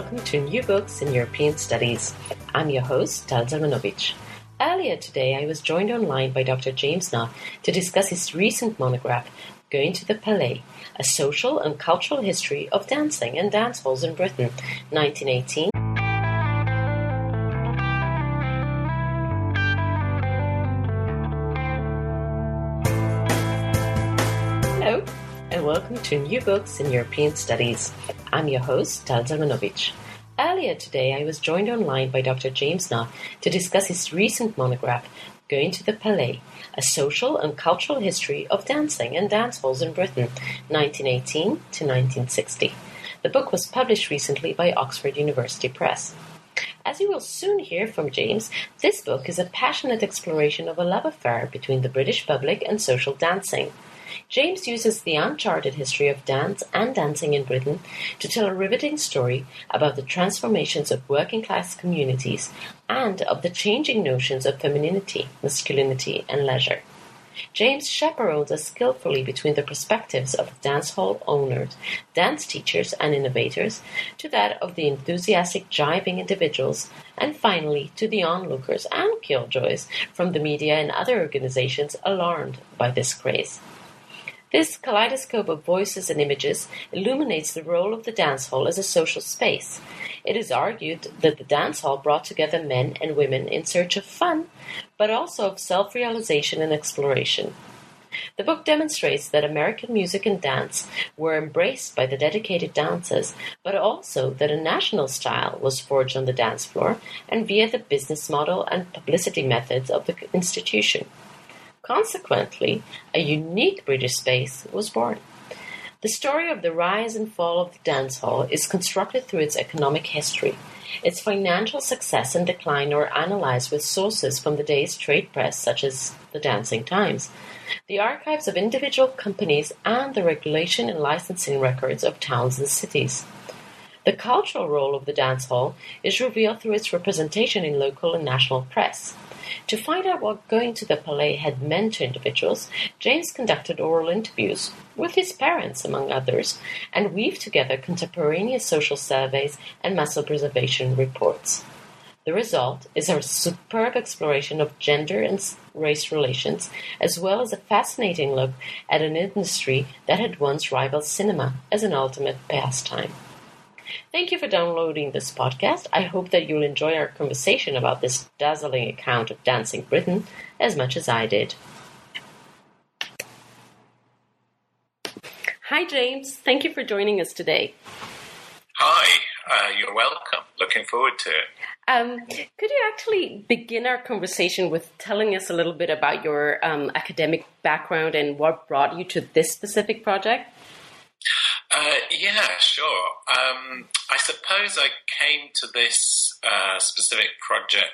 Welcome to New Books in European Studies. I'm your host, Tal Zalmanovich. Earlier today, I was joined online by Dr. James Nott to discuss his recent monograph, Going to the Palais A Social and Cultural History of Dancing and Dance Halls in Britain, 1918. To New Books in European Studies. I'm your host, Tal Zalmanovich. Earlier today, I was joined online by Dr. James Nott to discuss his recent monograph, Going to the Palais A Social and Cultural History of Dancing and Dance Halls in Britain, 1918 to 1960. The book was published recently by Oxford University Press. As you will soon hear from James, this book is a passionate exploration of a love affair between the British public and social dancing. James uses the uncharted history of dance and dancing in Britain to tell a riveting story about the transformations of working class communities and of the changing notions of femininity, masculinity, and leisure. James chaperones us skillfully between the perspectives of dance hall owners, dance teachers, and innovators, to that of the enthusiastic jiving individuals, and finally to the onlookers and killjoys from the media and other organizations alarmed by this craze. This kaleidoscope of voices and images illuminates the role of the dance hall as a social space. It is argued that the dance hall brought together men and women in search of fun, but also of self realization and exploration. The book demonstrates that American music and dance were embraced by the dedicated dancers, but also that a national style was forged on the dance floor and via the business model and publicity methods of the institution. Consequently, a unique British space was born. The story of the rise and fall of the dance hall is constructed through its economic history. Its financial success and decline are analyzed with sources from the day's trade press, such as the Dancing Times, the archives of individual companies, and the regulation and licensing records of towns and cities. The cultural role of the dance hall is revealed through its representation in local and national press. To find out what going to the Palais had meant to individuals, James conducted oral interviews with his parents, among others, and weaved together contemporaneous social surveys and Mass Observation reports. The result is a superb exploration of gender and race relations, as well as a fascinating look at an industry that had once rivaled cinema as an ultimate pastime. Thank you for downloading this podcast. I hope that you'll enjoy our conversation about this dazzling account of Dancing Britain as much as I did. Hi, James. Thank you for joining us today. Hi, uh, you're welcome. Looking forward to it. Um, could you actually begin our conversation with telling us a little bit about your um, academic background and what brought you to this specific project? Uh, yeah, sure. Um, I suppose I came to this uh, specific project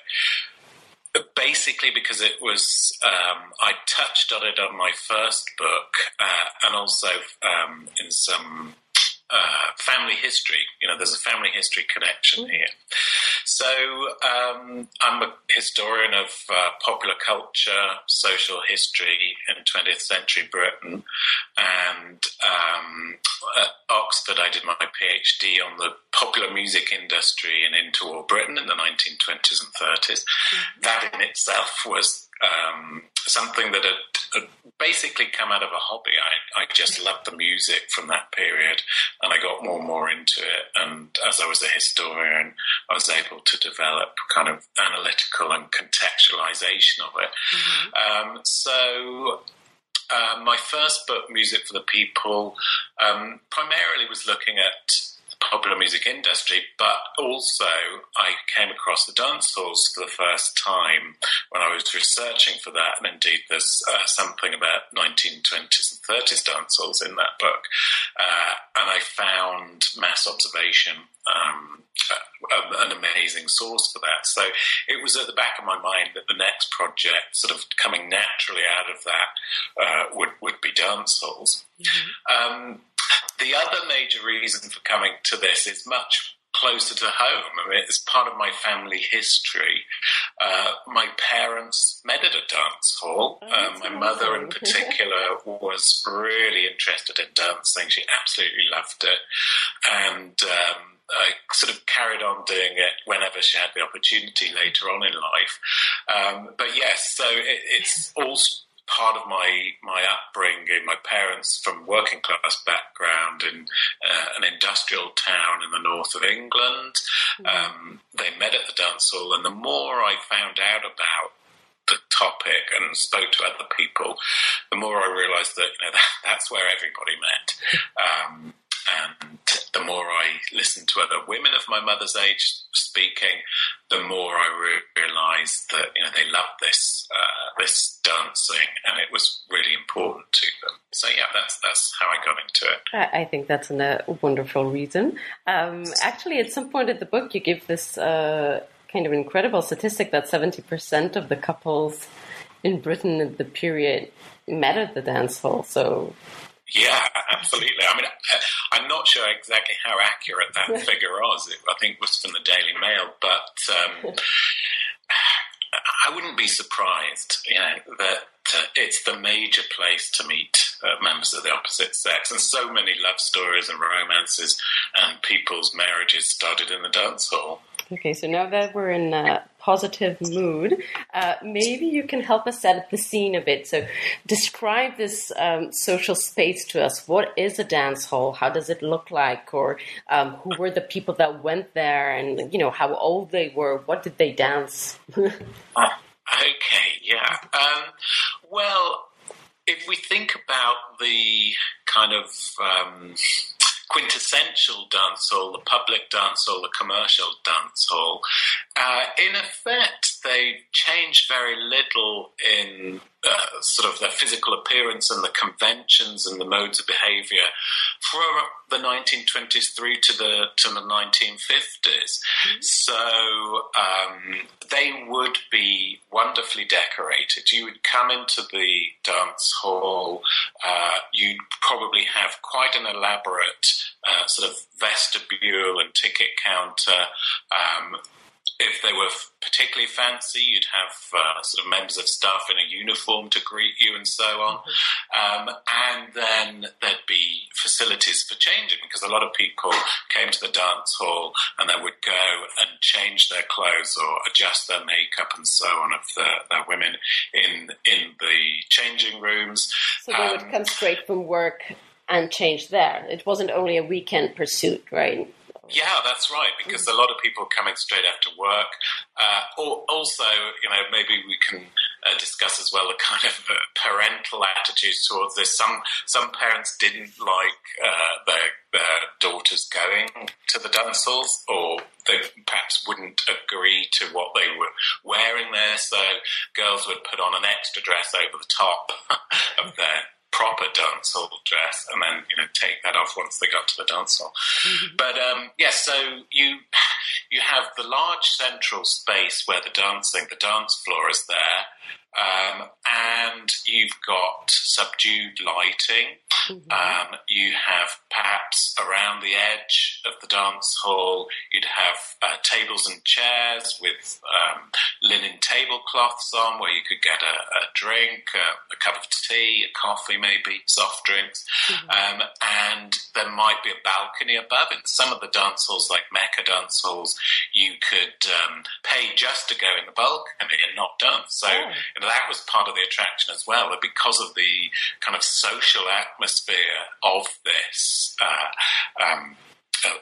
basically because it was um, I touched on it on my first book, uh, and also um, in some uh, family history. You know, there's a family history connection mm. here. So um, I'm a historian of uh, popular culture, social history in 20th century Britain, and um, at Oxford I did my PhD on the popular music industry in interwar Britain in the 1920s and 30s. Mm. That in itself was um, something that had, had, basically come out of a hobby. I, I just loved the music from that period, and I got more and more into it. And as I was a historian, I was able to develop kind of analytical and contextualization of it. Mm-hmm. Um, so. Uh, my first book, Music for the People, um, primarily was looking at popular music industry, but also I came across the dance halls for the first time when I was researching for that. And indeed, there's uh, something about 1920s and 30s dance halls in that book. Uh, and I found mass observation um, an amazing source for that. So it was at the back of my mind that the next project, sort of coming naturally out of that, uh, would would be dance halls. Mm-hmm. Um, the other major reason for coming to this is much closer to home. I mean, it's part of my family history. Uh, my parents met at a dance hall. Oh, um, my mother, in particular, was really interested in dancing. She absolutely loved it. And um, I sort of carried on doing it whenever she had the opportunity later on in life. Um, but yes, so it, it's all part of my my upbringing. My parents from working class background in uh, an industrial town in the north of England. Mm-hmm. Um, they met at the dance hall, and the more I found out about the topic and spoke to other people, the more I realised that you know that, that's where everybody met. Um, and the more I listened to other women of my mother's age speaking, the more I re- realised that you know they loved this uh, this dancing, and it was really important to them. So yeah, that's that's how I got into it. I think that's a wonderful reason. Um, actually, at some point in the book, you give this uh, kind of incredible statistic that seventy percent of the couples in Britain at the period met at the dance hall. So yeah, absolutely. I mean, I'm not sure exactly how accurate that figure was. I think it was from the Daily Mail, but um, I wouldn't be surprised, you know, that uh, it's the major place to meet uh, members of the opposite sex, and so many love stories and romances and people's marriages started in the dance hall. Okay, so now that we're in a positive mood, uh, maybe you can help us set up the scene a bit. So, describe this um, social space to us. What is a dance hall? How does it look like? Or um, who were the people that went there? And you know how old they were? What did they dance? okay, yeah. Um, well, if we think about the kind of um, quintessential dance hall, the public dance hall, the commercial dance hall. Uh, in effect, they changed very little in uh, sort of their physical appearance and the conventions and the modes of behaviour from the 1920s through to the to the 1950s. Mm-hmm. So um, they would be wonderfully decorated. You would come into the dance hall. Uh, you'd probably have quite an elaborate uh, sort of vestibule and ticket counter. Um, if they were particularly fancy, you'd have uh, sort of members of staff in a uniform to greet you and so on. Mm-hmm. Um, and then there'd be facilities for changing because a lot of people came to the dance hall and they would go and change their clothes or adjust their makeup and so on of the, the women in in the changing rooms. So they um, would come straight from work and change there. It wasn't only a weekend pursuit, right? Yeah, that's right. Because a lot of people are coming straight after work. Uh, or also, you know, maybe we can uh, discuss as well the kind of uh, parental attitudes towards this. Some some parents didn't like uh, their, their daughters going to the dance halls, or they perhaps wouldn't agree to what they were wearing there. So girls would put on an extra dress over the top of their proper dance hall dress and then you know take that off once they got to the dance hall. Mm-hmm. But um, yes, so you you have the large central space where the dancing, the dance floor is there, um, and you've got subdued lighting. Mm-hmm. Um, you have perhaps around the edge of the dance hall, you'd have uh, tables and chairs with um, linen tablecloths on where you could get a, a drink, a, a, cup of tea, a coffee, maybe soft drinks. Mm-hmm. Um, and there might be a balcony above. In some of the dance halls, like Mecca dance halls, you could um, pay just to go in the balcony and not dance. So oh. That was part of the attraction as well, because of the kind of social atmosphere of this. Uh, um,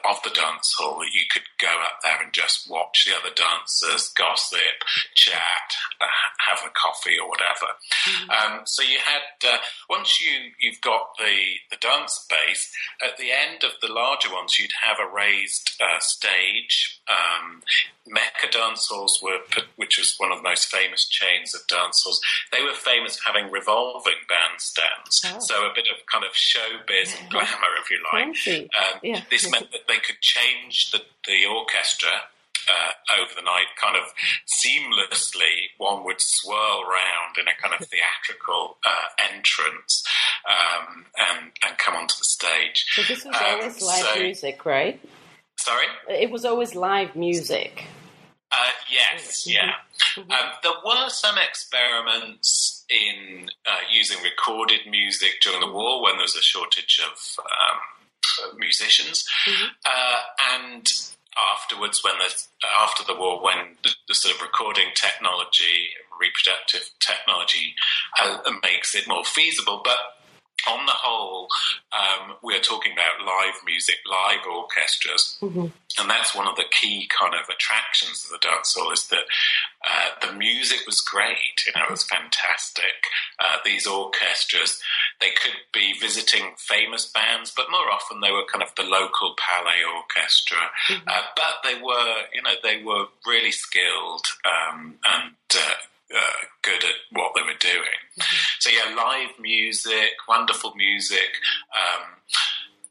of the dance hall. You could go up there and just watch the other dancers, gossip, chat, uh, have a coffee or whatever. Mm-hmm. Um, so you had uh, once you you've got the the dance space at the end of the larger ones, you'd have a raised uh, stage. Um, Mecca dance halls were, which was one of the most famous chains of dance halls. They were famous for having revolving bandstands, oh. so a bit of kind of showbiz and glamour, if you like. Um, yeah. This meant that they could change the, the orchestra uh, over the night, kind of seamlessly. One would swirl around in a kind of theatrical uh, entrance um, and, and come onto the stage. So this was always um, live so, music, right? Sorry? It was always live music. Uh, yes, mm-hmm. yeah. Mm-hmm. Um, there were some experiments in uh, using recorded music during the war when there was a shortage of um, musicians, mm-hmm. uh, and afterwards, when the after the war, when the, the sort of recording technology, reproductive technology, uh, makes it more feasible, but on the whole, um, we are talking about live music, live orchestras, mm-hmm. and that's one of the key kind of attractions of the dance hall is that uh, the music was great. You know, it was fantastic. Uh, these orchestras, they could be visiting famous bands, but more often they were kind of the local palais orchestra. Mm-hmm. Uh, but they were, you know, they were really skilled um, and uh, good at what they were doing. Mm-hmm. So yeah, live music, wonderful music. Um,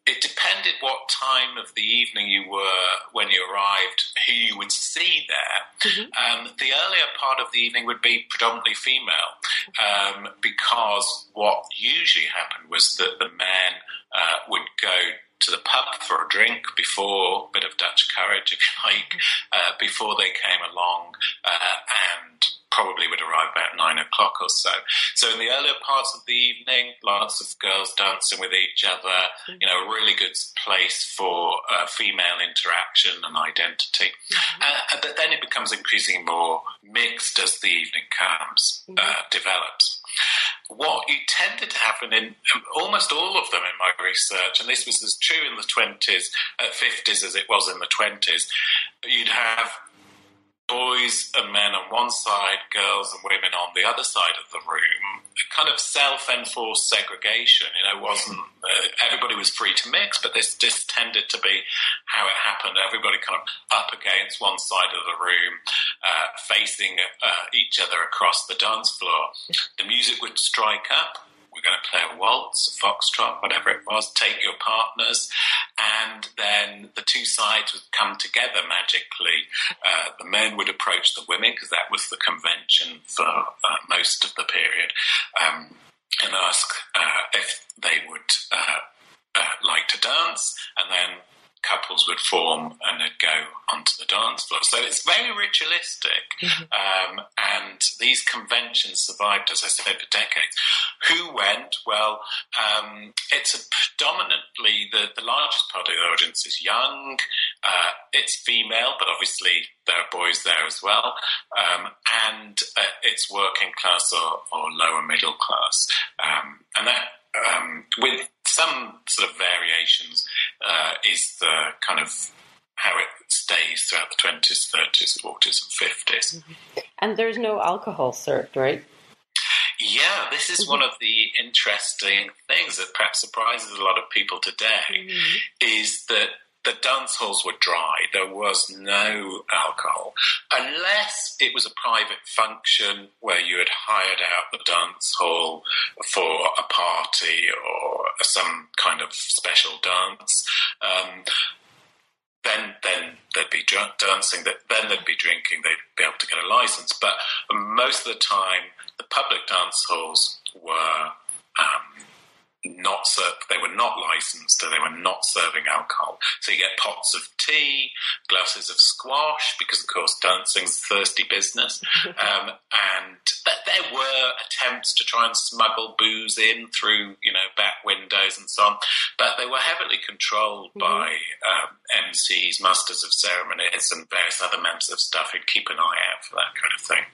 it depended what time of the evening you were when you arrived, who you would see there. Mm-hmm. Um, the earlier part of the evening would be predominantly female, um, because what usually happened was that the men uh, would go to the pub for a drink before, a bit of Dutch courage, if you like, uh, before they came along, uh, and probably would arrive about nine o'clock or so. So in the earlier parts of the evening, lots of girls dancing with each other, mm-hmm. you know, a really good place for uh, female interaction and identity. Mm-hmm. Uh, but then it becomes increasingly more mixed as the evening comes, mm-hmm. uh, develops. What you tended to happen in almost all of them in my research, and this was as true in the 20s, uh, 50s as it was in the 20s, you'd have boys and men on one side, girls and women on the other side of the room. a Kind of self-enforced segregation. You know, wasn't uh, everybody was free to mix, but this this tended to be how it happened. Everybody kind of up against one side of the room, uh, facing uh, each other across the dance floor. The music would strike up going to play a waltz, a foxtrot, whatever it was, take your partners, and then the two sides would come together magically. Uh, the men would approach the women because that was the convention for uh, most of the period, um, and ask uh, if they would uh, uh, like to dance, and then couples would form and they'd go onto the dance floor. So it's very ritualistic. Mm-hmm. Um, and these conventions survived, as I said, for decades. Who went? Well, um, it's predominantly the, the largest part of the audience is young. Uh, it's female, but obviously there are boys there as well. Um, and uh, it's working class or, or lower middle class. Um, and that um, with some sort of variations, uh, is the kind of how it stays throughout the 20s, 30s, 40s, and 50s. Mm-hmm. And there's no alcohol served, right? Yeah, this is mm-hmm. one of the interesting things that perhaps surprises a lot of people today mm-hmm. is that the dance halls were dry. There was no alcohol, unless it was a private function where you had hired out the dance hall for a party or some kind of special dance. Um, then, then there'd be dancing. Then there'd be drinking. They'd be able to get a license. But most of the time, the public dance halls were um, not served, they were not licensed, and they were not serving alcohol. So you get pots of tea, glasses of squash, because of course dancing's thirsty business. Um, and there were attempts to try and smuggle booze in through, you know, back windows and so on, but they were heavily controlled mm-hmm. by um, MCs, masters of ceremonies, and various other members of staff who'd keep an eye out for that kind of thing.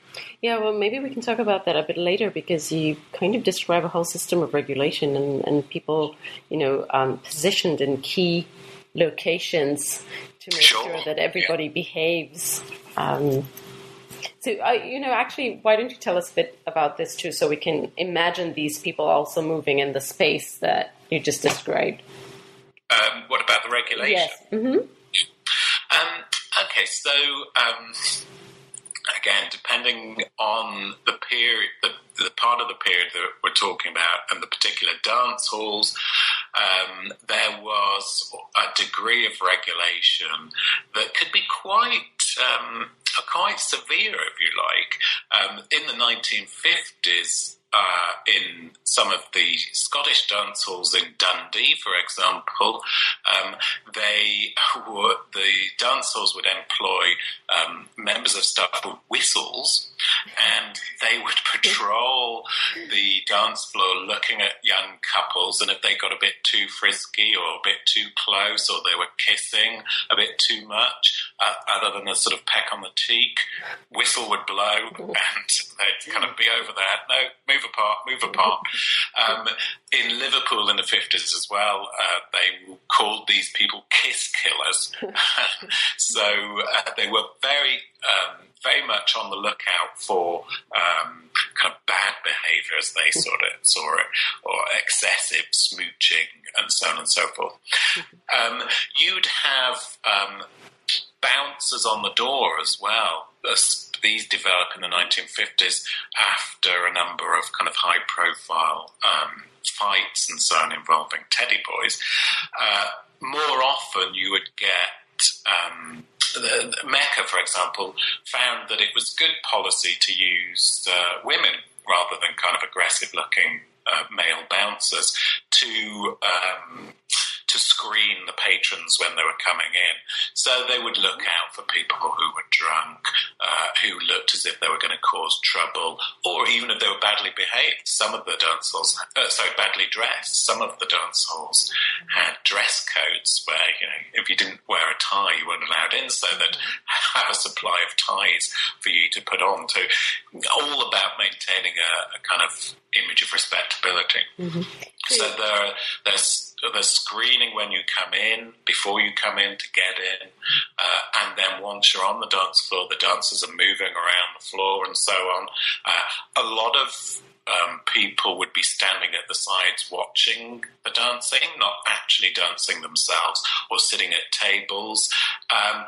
Yeah, well, maybe we can talk about that a bit later because you kind of describe a whole system of regulation and, and people, you know, um, positioned in key locations to make Sure, sure that everybody yeah. behaves. Um, so, uh, you know, actually, why don't you tell us a bit about this too, so we can imagine these people also moving in the space that you just described? Um, what about the regulation? Yes. hmm Um, okay, so um, again, depending on the period, the, the part of the period that we're talking about, and the particular dance halls, um, there was a degree of regulation that could be quite. Um, quite severe, if you like. Um, in the 1950s, uh, in some of the Scottish dance halls in Dundee, for example, um, they were, the dance halls would employ um, members of staff with whistles, and they would patrol the dance floor looking at young couples, and if they got a bit too frisky or a bit too close, or they were kissing a bit too much, uh, other than a sort of peck on the cheek, whistle would blow, and they'd kind of be over there. No, move apart, move apart. Um, in Liverpool in the 50s as well, uh, they called these people kiss killers. so uh, they were very, um, very much on the lookout for um, kind of bad behaviour as they sort of saw it, or excessive smooching and so on and so forth. Um, you'd have um, bouncers on the door as well. These develop in the 1950s after a number of kind of high profile um, fights and so on involving teddy boys. Uh, more often, you would get um, the, the Mecca, for example, found that it was good policy to use uh, women rather than kind of aggressive looking uh, male bouncers to um, to screen the patrons when they were coming in. So they would look out for people who were drunk, uh, who looked as if they were going to cause trouble, or even if they were badly behaved. Some of the dance halls, uh, sorry, badly dressed. Some of the dance halls had dress codes where you know if you didn't wear a tie, you weren't allowed in. So they'd have a supply of ties for you to put on. So all about maintaining a, a kind of image of respectability. So there, there's there's screening when you come in, before you come in to get in, uh, and then once you're on the dance floor, the dancers are moving around the floor and so on. Uh, a lot of um, people would be standing at the sides watching the dancing, not actually dancing themselves, or sitting at tables. Um,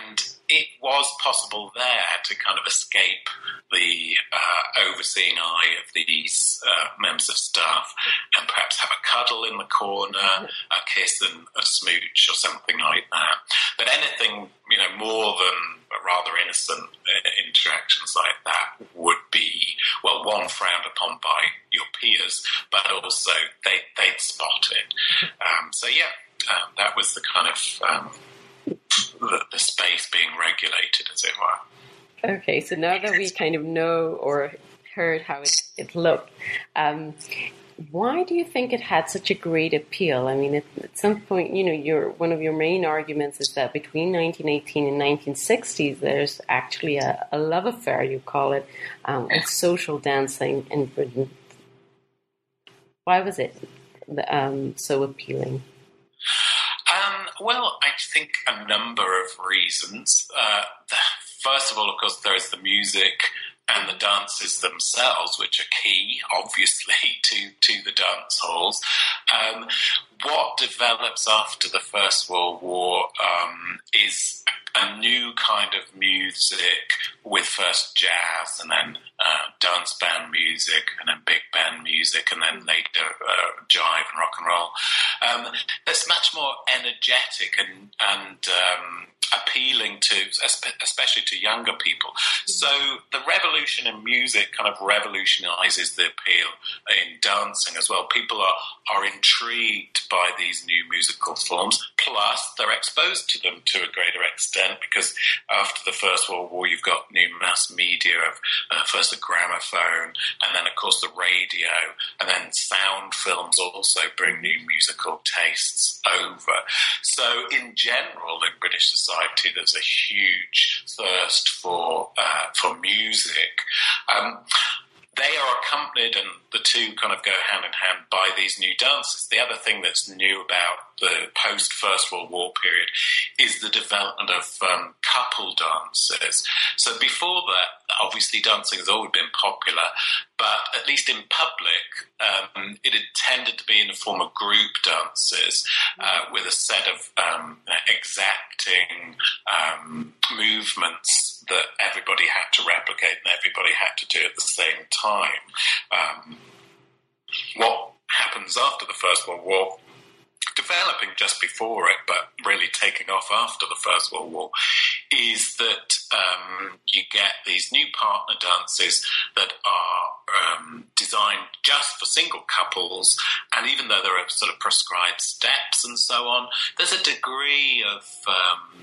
and it was possible there to kind of escape the uh, overseeing eye of these uh, members of staff and perhaps have a cuddle in the corner, a kiss and a smooch or something like that. But anything, you know, more than rather innocent uh, interactions like that would be, well, one, frowned upon by your peers, but also they, they'd spot it. Um, so, yeah, um, that was the kind of um, the, the space being regulated, as it were. Okay, so now that we kind of know or heard how it, it looked, um, why do you think it had such a great appeal? I mean, at, at some point, you know, your one of your main arguments is that between 1918 and 1960s, there's actually a, a love affair, you call it, um, with social dancing in Britain. Why was it um, so appealing? Um, well, I think a number of reasons. Uh, first of all, of course, there is the music and the dances themselves, which are key, obviously, to, to the dance halls. Um, what develops after the First World War um, is a new kind of music with first jazz and then uh, dance band music and then big band music and then later uh, jive and rock and roll. Um, that's much more energetic and, and um, appealing to, especially to younger people. So the revolution in music kind of revolutionizes the appeal in dancing as well. People are, are intrigued by these new musical forms, plus they're exposed to them to a greater extent because after the First World War, you've got new mass media of uh, first the gramophone and then, of course, the radio, and then sound films also bring new musical tastes over. So, in general, in British society, there's a huge thirst for uh, for music. Um, they are accompanied, and the two kind of go hand in hand by these new dances. The other thing that's new about the post First World War period is the development of um, couple dances. So before that, obviously dancing has always been popular, but at least in public, um, it had tended to be in the form of group dances uh, with a set of um, exacting um, movements that everybody had to replicate and everybody had to do at the same time. Um, what happens after the First World War developing just before it, but really taking off after the First World War, is that um, you get these new partner dances that are um, designed just for single couples, and even though there are sort of prescribed steps and so on, there's a degree of um,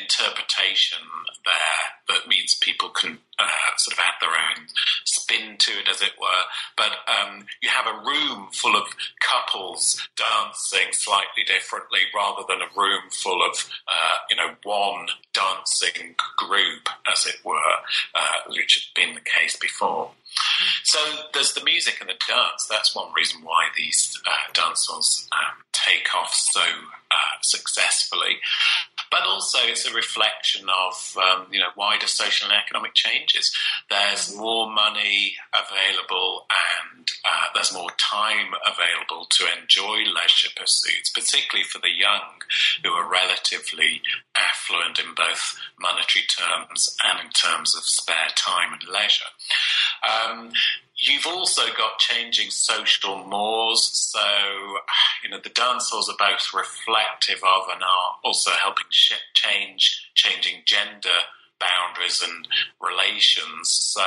interpretation there that means people can uh, sort of add their own spin to it, as it were. But um, you have a room full of couples dancing slightly differently, rather than a room full of uh, you know one dancing group, as it were, uh, which had been the case before. So there's the music and the dance. That's one reason why these uh, dancers um, take off so uh, successfully but also it's a reflection of um, you know wider social and economic changes. There's more money available and uh, there's more time available to enjoy leisure pursuits, particularly for the young who are relatively affluent in both monetary terms and in terms of spare time and leisure. Um, You've also got changing social mores. So, you know, the dance halls are both reflective of and are also helping change, changing gender boundaries and relations. So,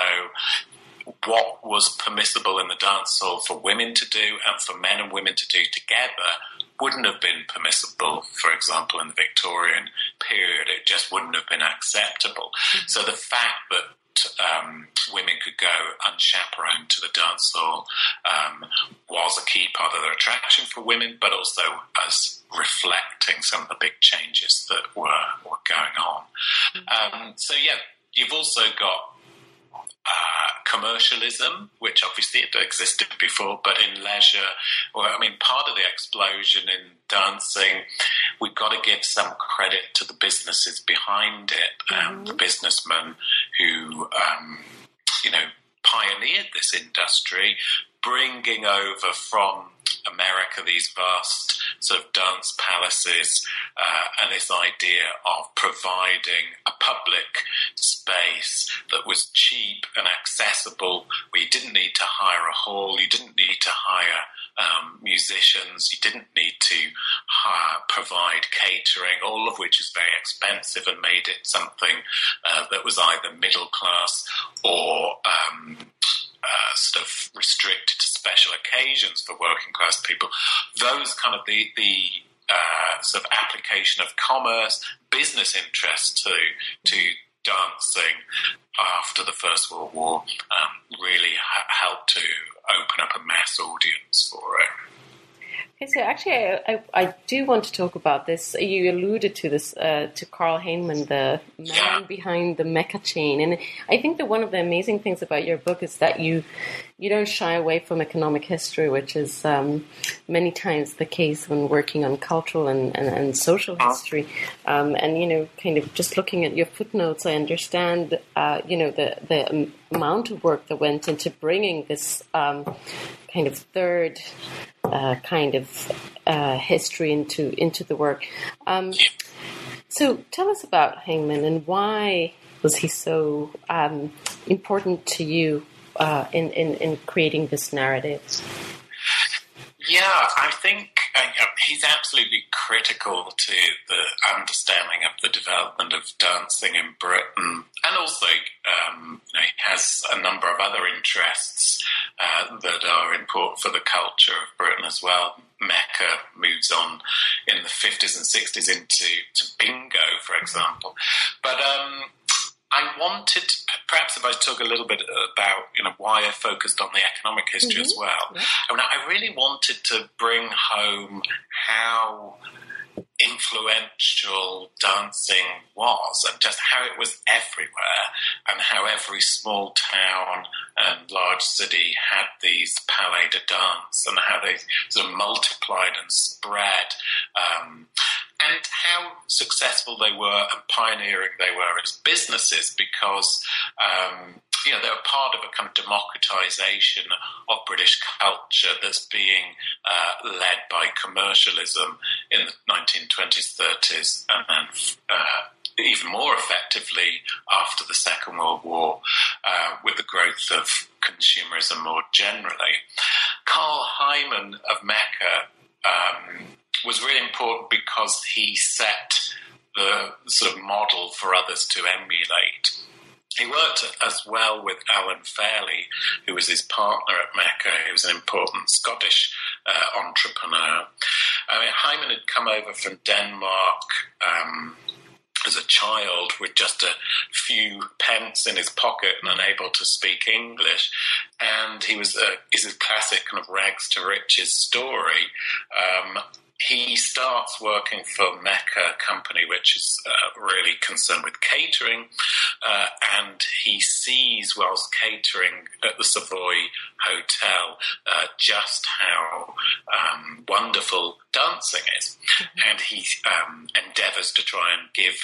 what was permissible in the dance hall for women to do and for men and women to do together wouldn't have been permissible, for example, in the Victorian period. It just wouldn't have been acceptable. Mm-hmm. So the fact that um, women could go unchaperoned to the dance hall um, was a key part of their attraction for women, but also as reflecting some of the big changes that were, were going on. Um, so, yeah, you've also got uh, commercialism, which obviously it existed before, but in leisure, well, I mean, part of the explosion in dancing, we've got to give some credit to the businesses behind it, um, mm-hmm. the businessmen who, um, you know, pioneered this industry, bringing over from America these vast sort of dance palaces uh, and this idea of providing a public space that was cheap and accessible, where you didn't need to hire a hall, you didn't need to hire um, musicians, you didn't need to hire, provide catering, all of which is very expensive and made it something uh, that was either middle class or um, uh, sort of restricted to special occasions for working class people. Those kind of the the uh, sort of application of commerce, business interest to to dancing after the First World War um, really ha- helped to open up a mass audience for it. Okay, so actually, I, I, I, do want to talk about this. You alluded to this uh, to Carl Heimann, the man behind the Mecca chain, and I think that one of the amazing things about your book is that you you don't shy away from economic history, which is um, many times the case when working on cultural and, and, and social history. Um, and you know, kind of just looking at your footnotes, I understand uh, you know the the amount of work that went into bringing this um, kind of third uh, kind of uh, history into into the work. Um, so tell us about Heimann and why was he so um, important to you uh, in, in, in creating this narrative? Yeah, I think he's absolutely critical to the understanding of the development of dancing in Britain, and also um, you know, he has a number of other interests uh, that are important for the culture of Britain as well. Mecca moves on in the 50s and 60s into bingo, for example. But um, I wanted, perhaps if I talk a little bit about, you know, why I focused on the economic history mm-hmm. as well. Yeah. I mean, I really wanted to bring home how influential dancing was and just how it was everywhere and how every small town and large city had these palais de danse and how they sort of multiplied and spread um, and how successful they were and pioneering they were as businesses because um, you know, they were part of a kind of democratization of British culture that's being uh, led by commercialism in the 1920s, 30s, and then uh, even more effectively after the Second World War uh, with the growth of consumerism more generally. Carl Heimann of Mecca um, was really important because he set the sort of model for others to emulate. He worked as well with Alan Fairley, who was his partner at Mecca. He was an important Scottish uh, entrepreneur. I mean, Heimann had come over from Denmark um, as a child with just a few pence in his pocket and unable to speak English. And he was a, is a classic kind of rags to riches story. Um, he starts working for Mecca Company, which is uh, really concerned with catering, uh, and he sees whilst catering at the Savoy Hotel uh, just how um, wonderful dancing is, mm-hmm. and he um, endeavours to try and give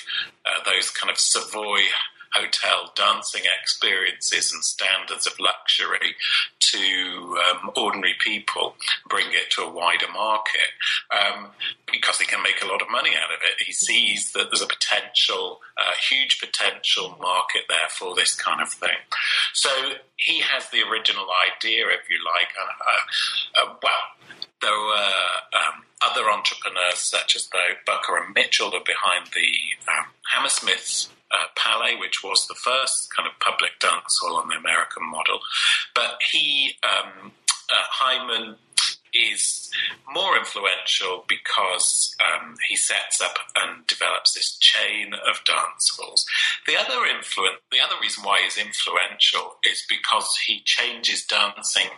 uh, those kind of Savoy hotel dancing experiences and standards of luxury to um, ordinary people, bring it to a wider market, um, because he can make a lot of money out of it. He sees that there's a potential, uh, huge potential market there for this kind of thing. So he has the original idea, if you like. Uh, uh, well, there were um, other entrepreneurs such as though Booker and Mitchell are behind the um, Hammersmith uh, Palais, which was the first kind of public dance hall on the American model. But he, um, uh, Heimann, is more influential because um, he sets up and develops this chain of dance halls. The other influence, the other reason why he's influential is because he changes dancing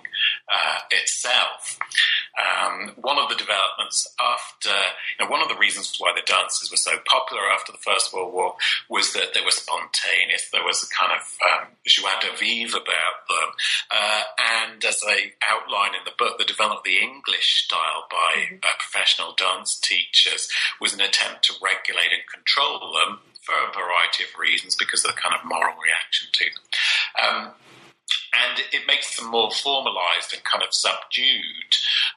uh, itself. Um, one of the developments after, you know, one of the reasons why the dances were so popular after the First World War was that they were spontaneous. There was a kind of um, joie de vivre about them, uh, and as I outline in the book, the development of the English style by mm-hmm. uh, professional dance teachers was an attempt to regulate and control them for a variety of reasons because of the kind of moral reaction to them. Um, and it makes them more formalized and kind of subdued.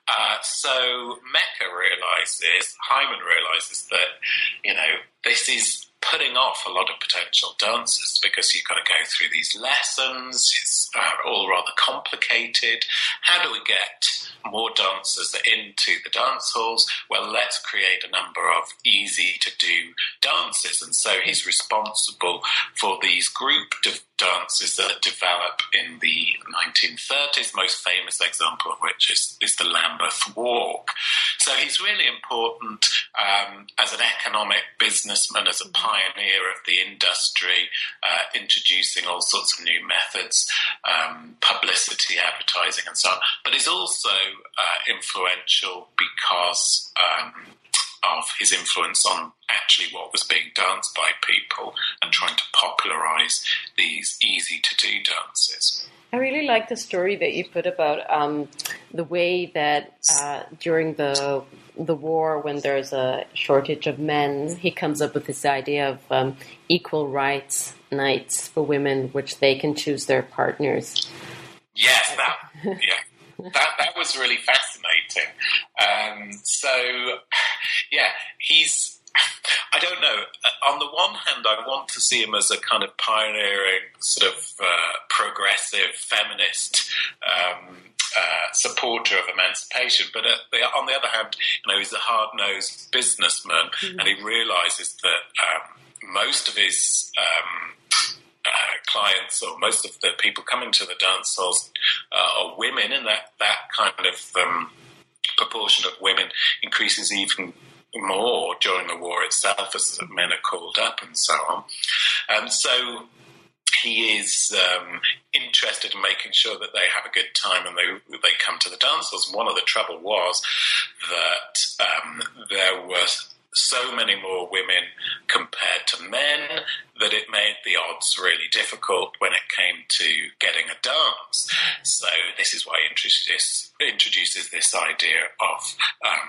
Uh, so Mecca realizes, Heimann realizes that, you know, this is putting off a lot of potential dancers because you've got to go through these lessons. It's uh, all rather complicated. How do we get more dancers into the dance halls? Well, let's create a number of easy to do dances. And so he's responsible for these group de- dances that develop in the 1930s, most famous example of which is, is the Lambeth Walk. So he's really important um, as an economic businessman, as a pioneer of the industry, uh, introducing all sorts of new methods, um, publicity, advertising, and so on. But he's also uh, influential because um, of his influence on actually what was being danced by people and trying to popularize these easy to do dances. I really like the story that you put about um, the way that uh, during the the war, when there's a shortage of men, he comes up with this idea of um, equal rights nights for women, which they can choose their partners. Yes, that yeah, that that was really fascinating. Um, so, yeah, he's I don't know. On the one hand, I want to see him as a kind of pioneering, sort of uh, progressive feminist um, uh, supporter of emancipation. But the, on the other hand, you know, he's a hard nosed businessman, mm-hmm. and he realizes that um, most of his um, uh, clients or most of the people coming to the dance halls uh, are women, and that that kind of um, proportion of women increases even more during the war itself as men are called up and so on. Um, so he is um, interested in making sure that they have a good time and they they come to the dances. One of the trouble was that um, there was so many more women compared to men that it made the odds really difficult when it came to getting a dance. So this is why he introduces, introduces this idea of um,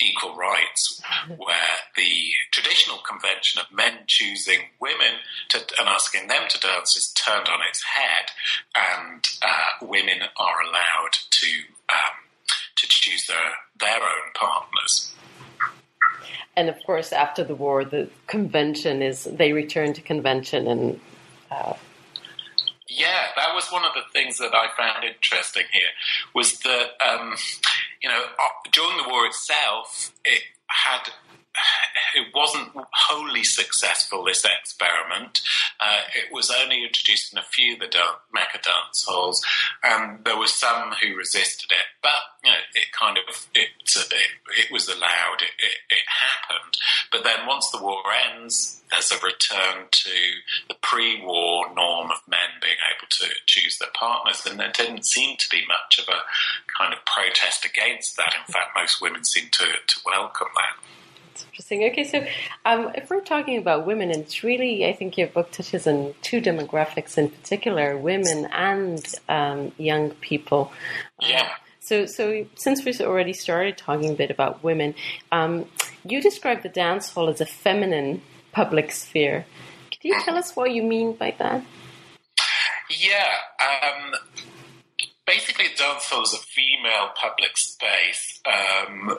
equal rights, where the traditional convention of men choosing women to, and asking them to dance is turned on its head, and uh, women are allowed to um, to choose their their own partners. And of course, after the war, the convention is they return to convention and. Uh, yeah, that was one of the things that I found interesting here was that um, you know during the war itself, it had it wasn't wholly successful, this experiment. Uh, it was only introduced in a few of the Mecca dance halls, and there were some who resisted it. But you know, it kind of it it, it was allowed. It, it, it happened. But then once the war ends, there's a return to the pre-war norm of men being able to choose their partners, and there didn't seem to be much of a kind of protest against that. In fact, most women seem to to welcome that interesting. Okay, so um, if we're talking about women, and it's really, I think your book touches on two demographics in particular: women and um, young people. Yeah. Uh, so, so since we've already started talking a bit about women, um, you describe the dance hall as a feminine public sphere. Could you tell us what you mean by that? Yeah. Um, basically, dance hall is a female public space um,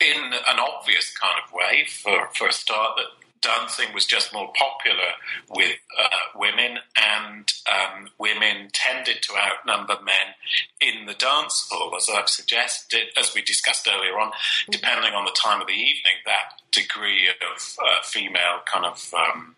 in an obvious kind of way. For, for a start, that dancing was just more popular with uh, women, and um, women tended to outnumber men in the dance hall, as I've suggested, as we discussed earlier on. Depending on the time of the evening, that degree of uh, female kind of um,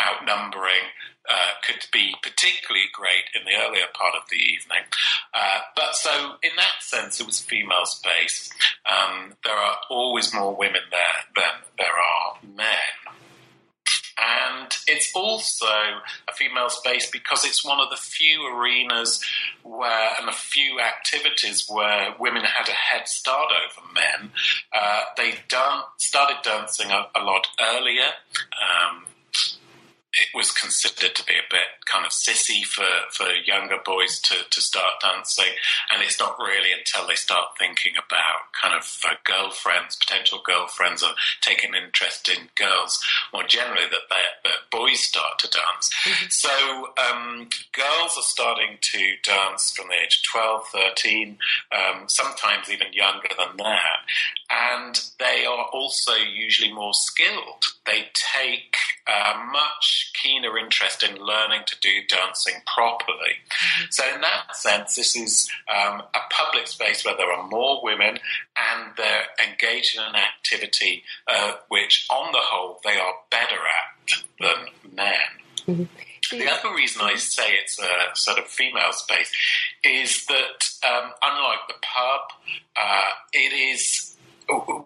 outnumbering uh, could be particularly great in the earlier part of the evening. Uh, but so, in that sense, it was a female space. Um, there are always more women there than there are men. And it's also a female space because it's one of the few arenas where, and a few activities where women had a head start over men. Uh, they dan- started dancing a, a lot earlier. Um, it was considered to be a bit kind of sissy for, for younger boys to, to start dancing. And it's not really until they start thinking about kind of uh, girlfriends, potential girlfriends, or taking interest in girls more generally that, they, that boys start to dance. Mm-hmm. So um, girls are starting to dance from the age of 12, 13, um, sometimes even younger than that. And they are also usually more skilled. They take uh, much keener interest in learning to do dancing properly. So, in that sense, this is um, a public space where there are more women and they're engaged in an activity uh, which, on the whole, they are better at than men. Mm-hmm. The other reason I say it's a sort of female space is that, um, unlike the pub, uh, it is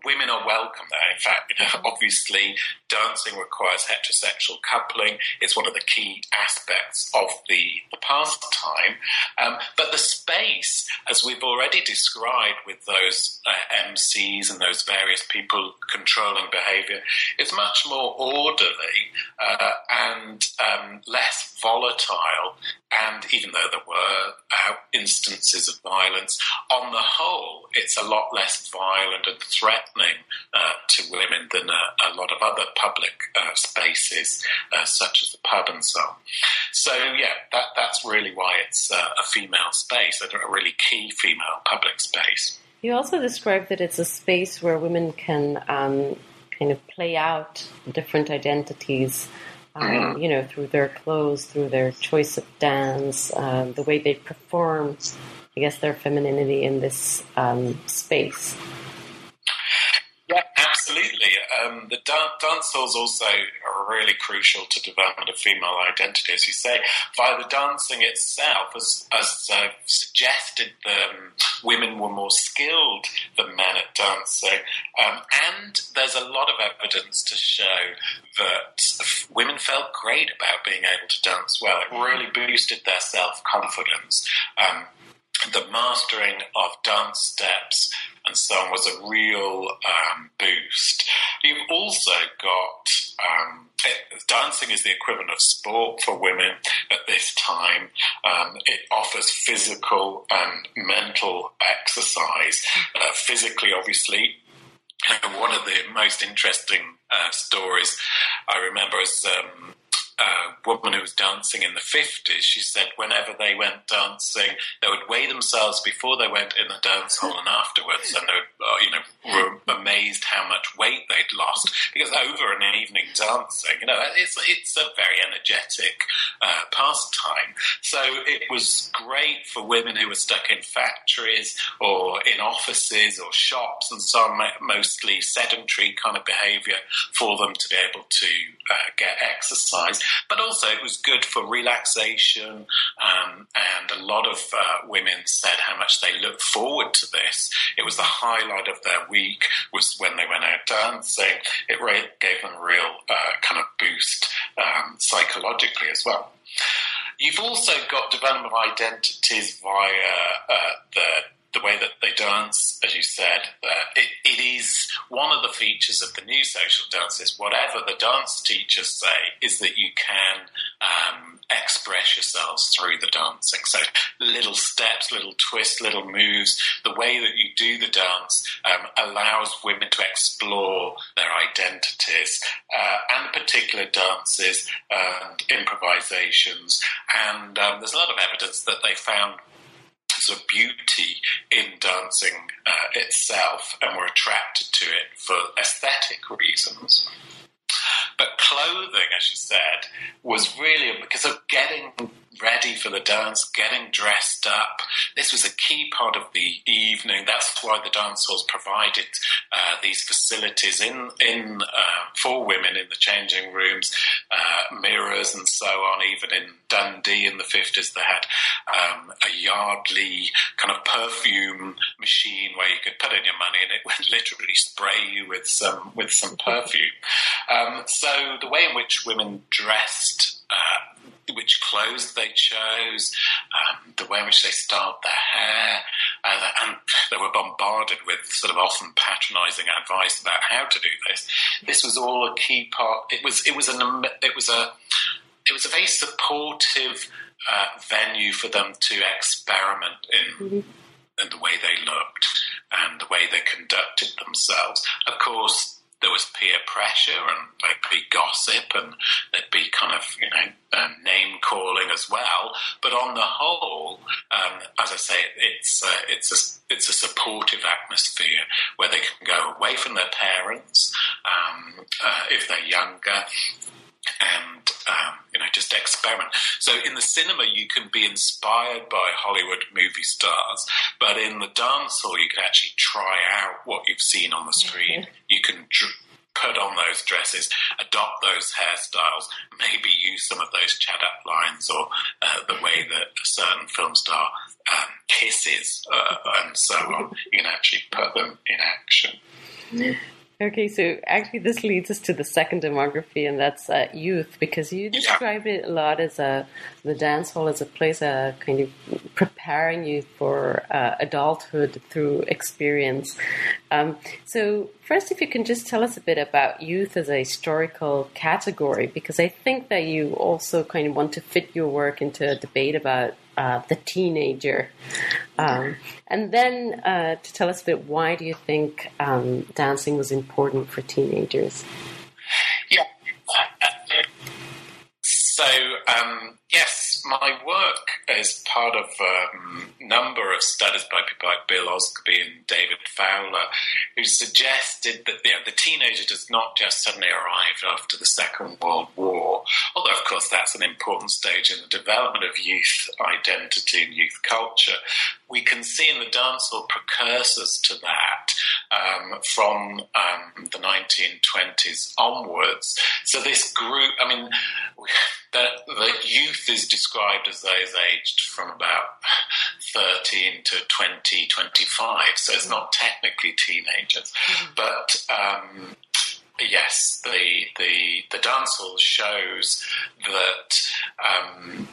women are welcome there. In fact, you know, obviously, dancing requires heterosexual coupling. It's one of the key aspects of the, the pastime. Um, but the space, as we've already described with those uh, MCs and those various people controlling behavior, is much more orderly uh, and um, less volatile. And even though there were uh, instances of violence, on the whole, it's a lot less violent and threatening uh, to women than a, a, lot of other public uh, spaces, uh, such as the pub and so on. So, yeah, that, that's really why it's uh, a female space, a really key female public space. You also described that it's a space where women can um, kind of play out different identities. Um, mm-hmm. you know, through their clothes, through their choice of dance, um, the way they perform, I guess their femininity in this um, space. Absolutely. Um, the dan- dance halls also are really crucial to development of female identity, as you say. Via the dancing itself, as, as uh, suggested, um, women were more skilled than men at dancing. Um, and there's a lot of evidence to show that women felt great about being able to dance well. It really boosted their self confidence. Um, the mastering of dance steps and so on was a real um, boost. You've also got um, it, dancing is the equivalent of sport for women at this time. Um, it offers physical and mental exercise. Uh, physically, obviously, one of the most interesting uh, stories I remember is um, a woman who was dancing in the 50s, she said whenever they went dancing, they would weigh themselves before they went in the dance hall and afterwards, and they would, uh, you know, were amazed how much weight they'd lost because over an evening dancing, you know, it's it's a very energetic uh, pastime. So it was great for women who were stuck in factories or in offices or shops and so on, mostly sedentary kind of behaviour for them to be able to uh, get exercise but also it was good for relaxation. Um, and a lot of uh, women said how much they looked forward to this. It was the highlight of their week was when they went out dancing. It gave them a real uh, kind of boost um, psychologically as well. You've also got development of identities via uh, the the way that they dance, as you said, it, it is one of the features of the new social dances. Whatever the dance teachers say is that you can um, express yourselves through the dancing. So little steps, little twists, little moves. The way that you do the dance um, allows women to explore their identities uh, and particular dances and improvisations. And um, there's a lot of evidence that they found sort of beauty in dancing uh, itself and we're attracted to it for aesthetic reasons. But clothing, as you said, was really because of getting ready for the dance, getting dressed up. This was a key part of the evening. That's why the dance halls provided uh, these facilities in in uh, for women in the changing rooms, uh, mirrors and so on. Even in Dundee in the fifties, they had um, a Yardley kind of perfume machine where you could put in your money and it would literally spray you with some with some perfume. Um, so the way in which women dressed uh, which clothes they chose, um, the way in which they styled their hair, uh, and they were bombarded with sort of often patronising advice about how to do this. This was all a key part. It was it was an it was a it was a very supportive uh, venue for them to experiment in. Mm-hmm. in the way they looked and the way they conducted themselves. Of course, there was peer pressure and there'd be gossip and there'd be kind of, you know, um, name calling as well. But on the whole, um, as I say, it's, uh, it's, a, it's a supportive atmosphere where they can go away from their parents um, uh, if they're younger and um, you know just experiment. So in the cinema, you can be inspired by Hollywood movie stars, but in the dance hall, you can actually try out what you've seen on the screen. Mm-hmm. You can dr- put on those dresses, adopt those hairstyles, maybe use some of those chat up lines or uh, the way that a certain film star um, kisses uh, and so on. You can actually put them in action. Okay, so actually, this leads us to the second demography, and that's uh, youth, because you describe it a lot as a the dance hall as a place, uh, kind of preparing you for uh, adulthood through experience. Um, so, first, if you can just tell us a bit about youth as a historical category, because I think that you also kind of want to fit your work into a debate about uh, the teenager. Um, and then uh, to tell us a bit, why do you think um, dancing was important for teenagers? Yeah. So, um, yes, my work is part of a um, number of studies by people like Bill Osgerby and David Fowler, who suggested that you know, the teenager does not just suddenly arrive after the Second World War, although, of course, that's an important stage in the development of youth identity and youth culture. We can see in the dancehall precursors to that um, from um, the 1920s onwards. So, this group, I mean, the, the youth is described as those aged from about 13 to 20, 25, so it's not technically teenagers. Mm-hmm. But um, yes, the the the dance hall shows that um,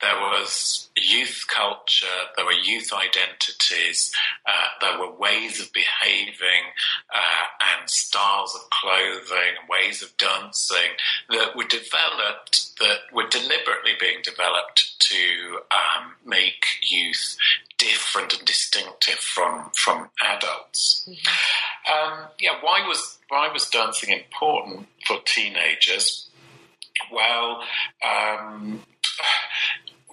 there was youth culture, there were youth identities, uh, there were ways of behaving uh, and styles of clothing, ways of dancing that were developed, that were deliberately being developed to um, make youth different and distinctive from from adults. Mm-hmm. Um, yeah, why was why was dancing important for teenagers? Well, um,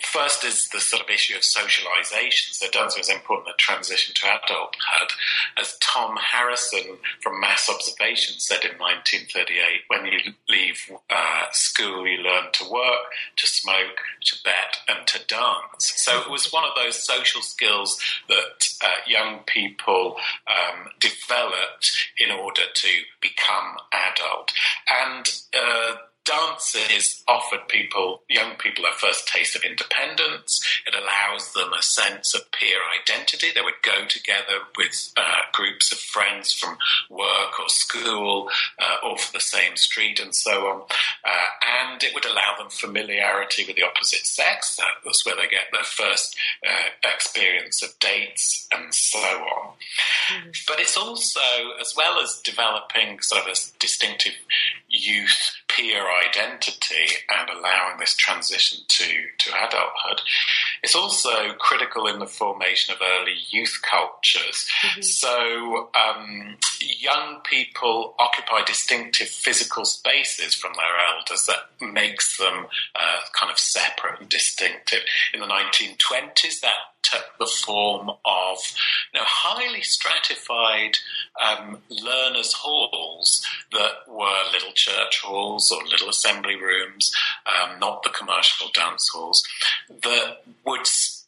first is the sort of issue of socialization. So dancing was important the transition to adulthood. As Tom Harrisson from Mass Observation said in 1938, when you leave uh, school, you learn to work, to smoke, to bet, and to dance. So it was one of those social skills that uh, young people um, developed in order to become adult. And uh, dances offered people, young people, their first taste of independence. It allows them a sense of peer identity. They would go together with uh, groups of friends from work or school uh, or for the same street and so on. Uh, and it would allow them familiarity with the opposite sex. That was where they get their first uh, experience of dates and so on. Mm-hmm. But it's also, as well as developing sort of a distinctive youth peer identity and allowing this transition to, to adulthood. It's also critical in the formation of early youth cultures. Mm-hmm. So um, young people occupy distinctive physical spaces from their elders that makes them uh, kind of separate and distinctive. In the 1920s, that took the form of you know, highly stratified um, learners' halls that were little church halls or little assembly rooms, um, not the commercial dance halls, that would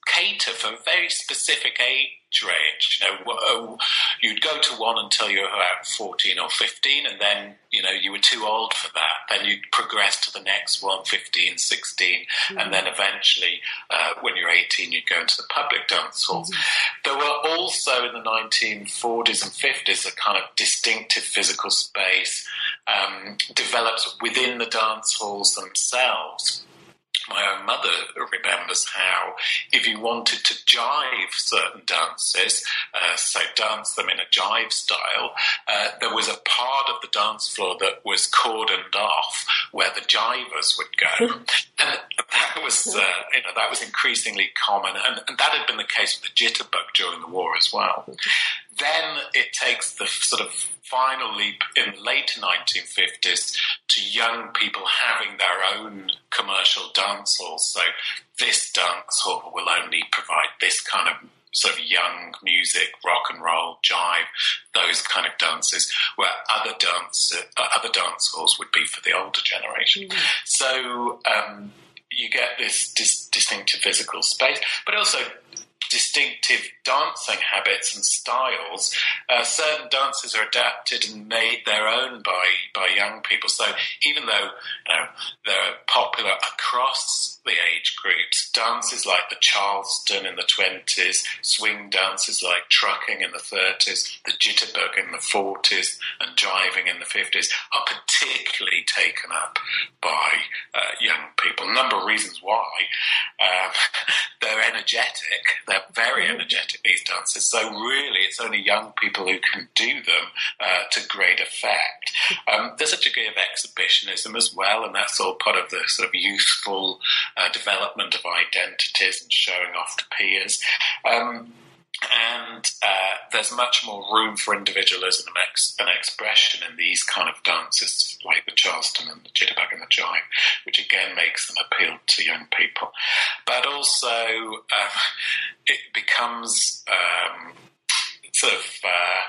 cater for a very specific age range. You know, oh, you'd go to one until you were about 14 or 15, and then, you know, you were too old for that. Then you'd progress to the next one, 15, 16, mm-hmm. and then eventually, uh, when you're 18, you'd go into the public dance halls. Mm-hmm. There were also in the 1940s and 50s a kind of distinctive physical space um, developed within the dance halls themselves my own mother remembers how if you wanted to jive certain dances, uh, so dance them in a jive style, uh, there was a part of the dance floor that was cordoned off where the jivers would go. and that was, uh, you know, that was increasingly common, and, and, that had been the case with the jitterbug during the war as well. Then it takes the sort of final leap in the late 1950s to young people having their own commercial dance halls. So this dance hall will only provide this kind of sort of young music, rock and roll, jive, those kind of dances, where other dance uh, other dance halls would be for the older generation. Mm-hmm. So um, you get this dis- distinctive physical space, but also distinctive dancing habits and styles. Uh, certain dances are adapted and made their own by, by young people. So even though you know, they're popular across the age groups, dances like the Charleston in the 20s, swing dances like trucking in the 30s, the jitterbug in the 40s, and jiving in the 50s are particularly taken up by uh, young people. A number of reasons why. Um, they're energetic, they're very mm-hmm. energetic, these dances. So, really, it's only young people who can do them uh, to great effect. Um, there's a degree of exhibitionism as well, and that's all part of the sort of youthful uh, development of identities and showing off to peers. Um, and uh, there's much more room for individualism and, ex- and, expression in these kind of dances, like the Charleston and the Jitterbug and the Jive, which again makes them appeal to young people. But also, um, it becomes um, sort of. Uh,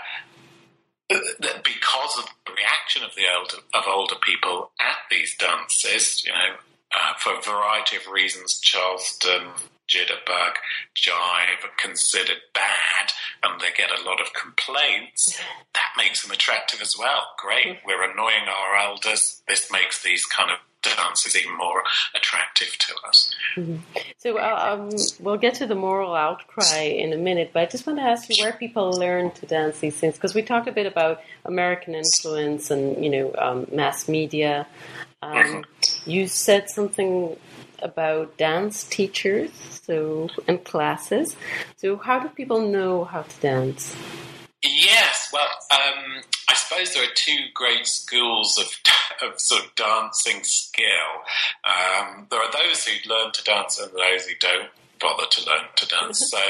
because of the reaction of the older, of older people at these dances, you know, uh, for a variety of reasons, Charleston, Jitterbug, Jive are considered bad and they get a lot of complaints, that makes them attractive as well. Great, mm-hmm. we're annoying our elders. This makes these kind of dances even more attractive to us. Mm-hmm. So uh, um, we'll get to the moral outcry in a minute, but I just want to ask you where people learn to dance these things because we talked a bit about American influence and you know um, mass media. Um. You said something about dance teachers so and classes. So, how do people know how to dance? Yes, well, um, I suppose there are two great schools of, of sort of dancing skill. Um, there are those who learn to dance and those who don't bother to learn to dance. so,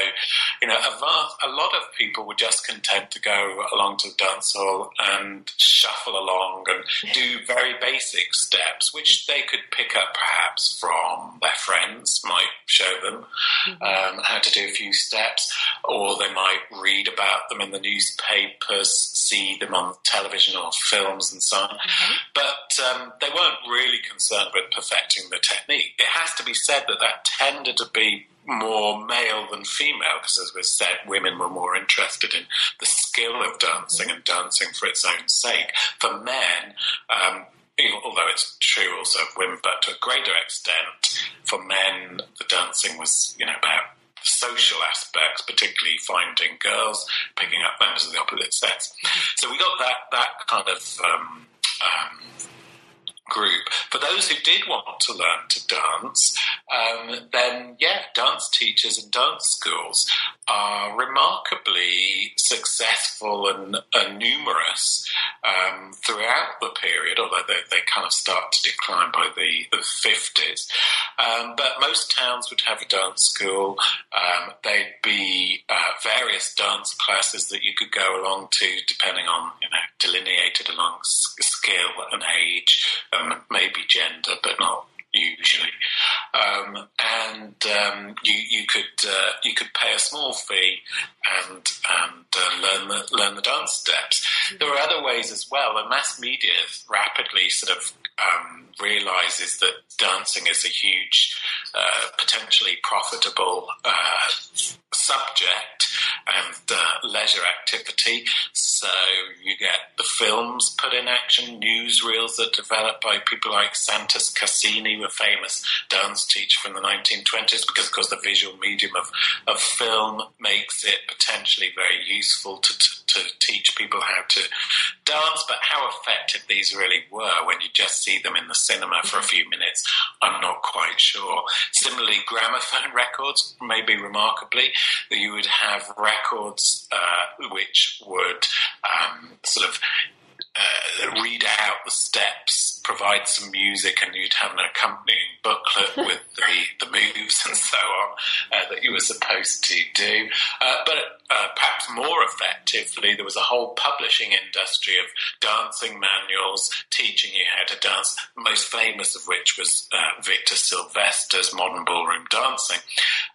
you know, a, vast, a lot of people were just content to go along to the dance hall and shuffle along and do very basic steps, which they could pick up perhaps from their friends, might show them mm-hmm. um, how to do a few steps, or they might read about them in the newspapers, see them on television or films and so on. Mm-hmm. But um, they weren't really concerned with perfecting the technique. It has to be said that that tended to be more male than female, because as we said, women were more interested in the skill of dancing and dancing for its own sake. For men, um, although it's true also of women, but to a greater extent, for men, the dancing was, you know, about social aspects, particularly finding girls, picking up members of the opposite sex. So we got that that kind of um, um, group. For those who did want to learn to dance, um, then yeah, dance teachers and dance schools are remarkably successful and, and numerous um, throughout the period, although they, they, kind of start to decline by the, the 50s. Um, but most towns would have a dance school. Um, they'd be uh, various dance classes that you could go along to, depending on, you know, delineated along skill and age um, maybe gender, but not usually. Um, and um, you you could uh, you could pay a small fee and and uh, learn the learn the dance steps. There are other ways as well. The mass media is rapidly sort of um, realizes that dancing is a huge, uh, potentially profitable uh, subject and uh, leisure activity. So you get the films put in action, newsreels that developed by people like Santos Casani, a famous dance teacher from the 1920s, because of course the visual medium of, of film makes it potentially very useful to, to, to teach people how to dance, but how effective these really were when you just see them in the cinema for a few minutes, I'm not quite sure. Similarly, gramophone records, maybe remarkably, that you would have records uh, which would um, sort of uh, read out the steps, provide some music, and you'd have an accompanying booklet with the, the moves and so on uh, that you were supposed to do. Uh, but uh, perhaps more effectively, there was a whole publishing industry of dancing manuals teaching you how to dance, most famous of which was uh, Victor Silvester's Modern Ballroom Dancing,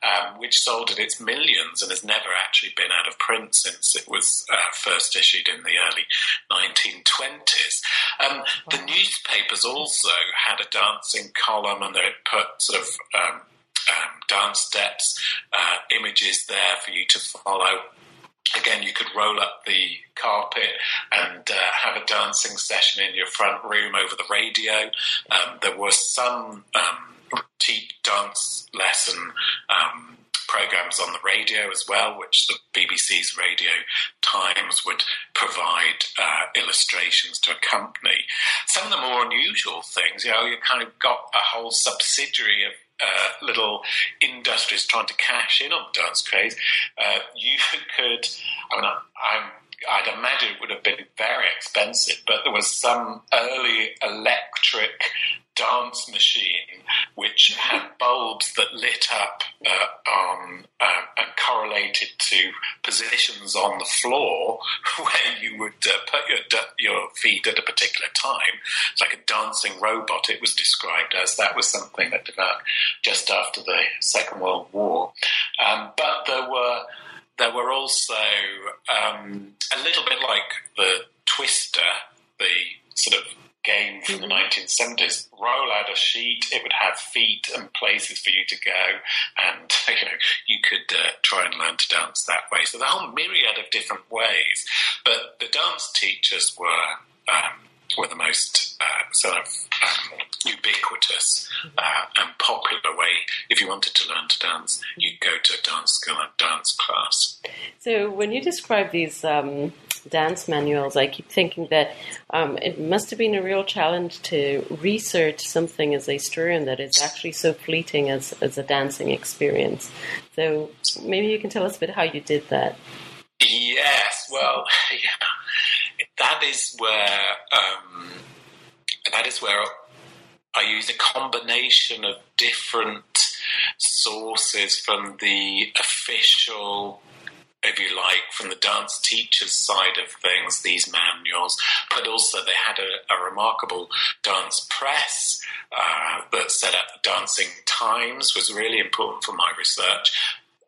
um, which sold at its millions and has never actually been out of print since it was uh, first issued in the early 1920s. Um, wow. The newspapers also had a dancing column and they put sort of um, um, dance steps, uh, images there for you to follow. Again, you could roll up the carpet and uh, have a dancing session in your front room over the radio. Um, there was some um, dance lesson um, programs on the radio as well, which the BBC's Radio Times would provide uh, illustrations to accompany. Some of the more unusual things, you know, you kind of got a whole subsidiary of uh, little industries trying to cash in on dance craze, uh, you could. I mean, I'm I'd imagine it would have been very expensive, but there was some early electric dance machine which had bulbs that lit up uh, on uh, and correlated to positions on the floor where you would uh, put your your feet at a particular time. It's like a dancing robot. It was described as that was something that developed just after the Second World War. Um, but there were there were also um, a little bit like the Twister, the sort of game from the 1970s. Roll out a sheet, it would have feet and places for you to go, and you know you could uh, try and learn to dance that way. So the whole myriad of different ways. But the dance teachers were um, were the most uh, sort of um, ubiquitous uh, and popular way. If you wanted to learn to dance, you go to a dance school and dance class. So, when you describe these um, dance manuals, I keep thinking that um, it must have been a real challenge to research something as a historian that is actually so fleeting as, as a dancing experience. So, maybe you can tell us a bit how you did that. Yes, well, yeah, that is where um, that is where I use a combination of different sources from the official if you like, from the dance teacher's side of things, these manuals, but also they had a, a remarkable dance press uh, that set up the Dancing Times, was really important for my research.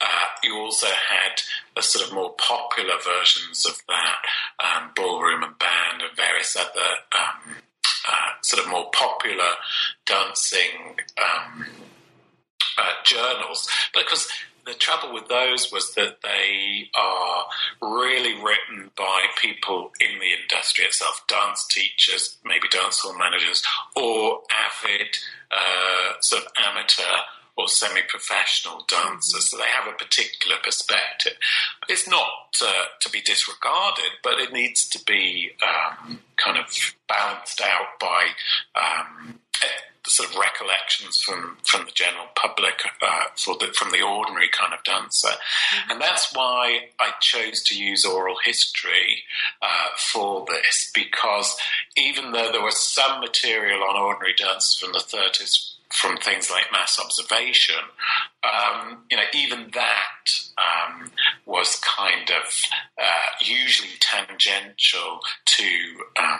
Uh, you also had the sort of more popular versions of that, um, ballroom and band, and various other um, uh, sort of more popular dancing um, uh, journals. Because the trouble with those was that they are really written by people in the industry itself, dance teachers, maybe dance hall managers, or avid uh, sort of amateur or semi-professional dancers, so they have a particular perspective. It's not uh, to be disregarded, but it needs to be um, kind of balanced out by um, sort of recollections from, from the general public, uh, for the, from the ordinary kind of dancer. Mm-hmm. And that's why I chose to use oral history uh, for this, because even though there was some material on ordinary dancers from the 30s, from things like mass observation, um, you know, even that um, was kind of uh, usually tangential to um,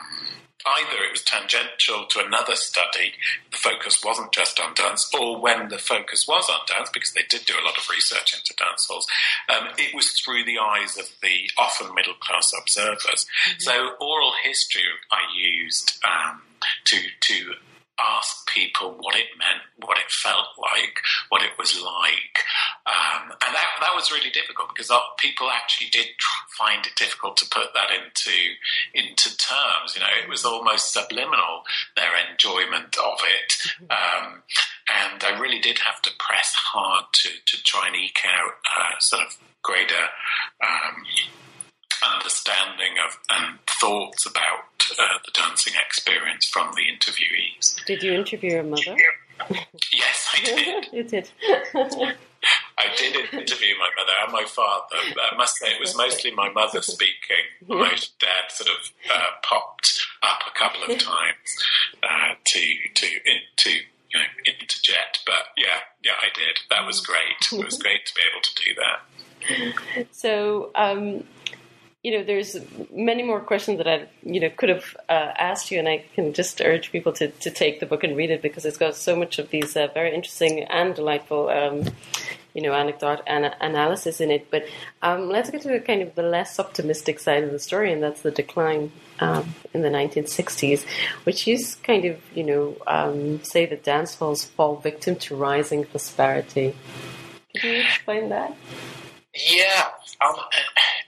either it was tangential to another study, the focus wasn't just on dance, or when the focus was on dance, because they did do a lot of research into dance halls, um, it was through the eyes of the often middle class observers. Mm-hmm. So oral history I used um, to to ask people what it meant, what it felt like, what it was like. Um, and that, that was really difficult because people actually did find it difficult to put that into, into terms. You know, it was almost subliminal, their enjoyment of it. Mm-hmm. Um, and I really did have to press hard to, to try and eke out uh, sort of greater um, understanding of and thoughts about uh, the dancing experience from the interviewees. Did you interview your mother? yes, I did. you did. I did interview my mother and my father. I must say it was mostly my mother speaking. My dad sort of uh, popped up a couple of times uh, to to in, to you know interject. But yeah, yeah, I did. That was great. It was great to be able to do that. So. Um, you know, there's many more questions that I, you know, could have uh, asked you, and I can just urge people to, to take the book and read it because it's got so much of these uh, very interesting and delightful, um, you know, anecdote and analysis in it. But um, let's get to the kind of the less optimistic side of the story, and that's the decline um, in the 1960s, which is kind of, you know, um, say that dance halls fall victim to rising prosperity. Can you explain that? Yeah, um,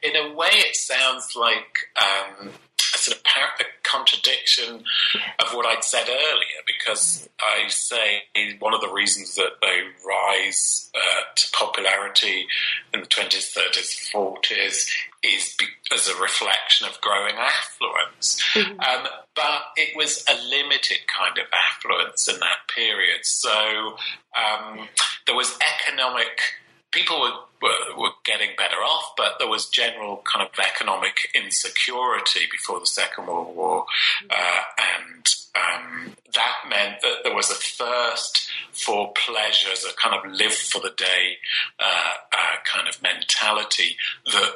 in a way, it sounds like um, a sort of par- a contradiction of what I'd said earlier, because I say one of the reasons that they rise uh, to popularity in the 20s, 30s, 40s is be- as a reflection of growing affluence. Mm-hmm. Um, but it was a limited kind of affluence in that period. So um, there was economic people were, were, were, getting better off, but there was general kind of economic insecurity before the Second World War, uh, and um, that meant that there was a thirst for pleasures, a kind of live for the day uh, uh, kind of mentality that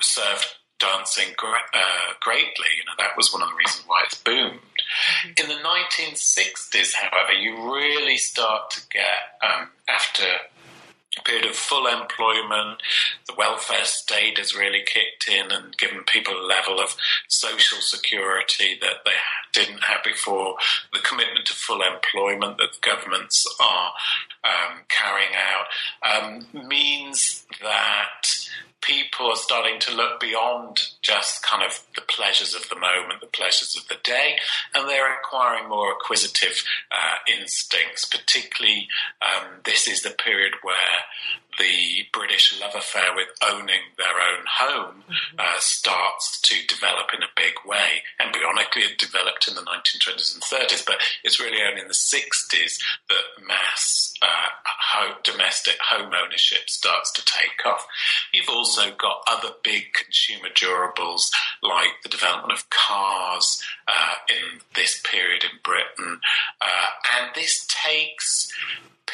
served dancing uh, greatly. You know, that was one of the reasons why it's boomed. Mm-hmm. In the 1960s, however, you really start to get, um, after period of full employment. The welfare state has really kicked in and given people a level of social security that they didn't have before, the commitment to full employment that governments are um, carrying out, um, means that people are starting to look beyond just kind of the pleasures of the moment, the pleasures of the day, and they're acquiring more acquisitive uh, instincts. Particularly, um, this is the period where the British love affair with owning their own home mm-hmm. uh, starts to develop in a big way. Embryonically, it developed in the 1920s and 30s, but it's really only in the 60s that mass uh, home, domestic home ownership starts to take off. You've also got other big consumer durables like the development of cars uh, in this period in Britain, uh, and this takes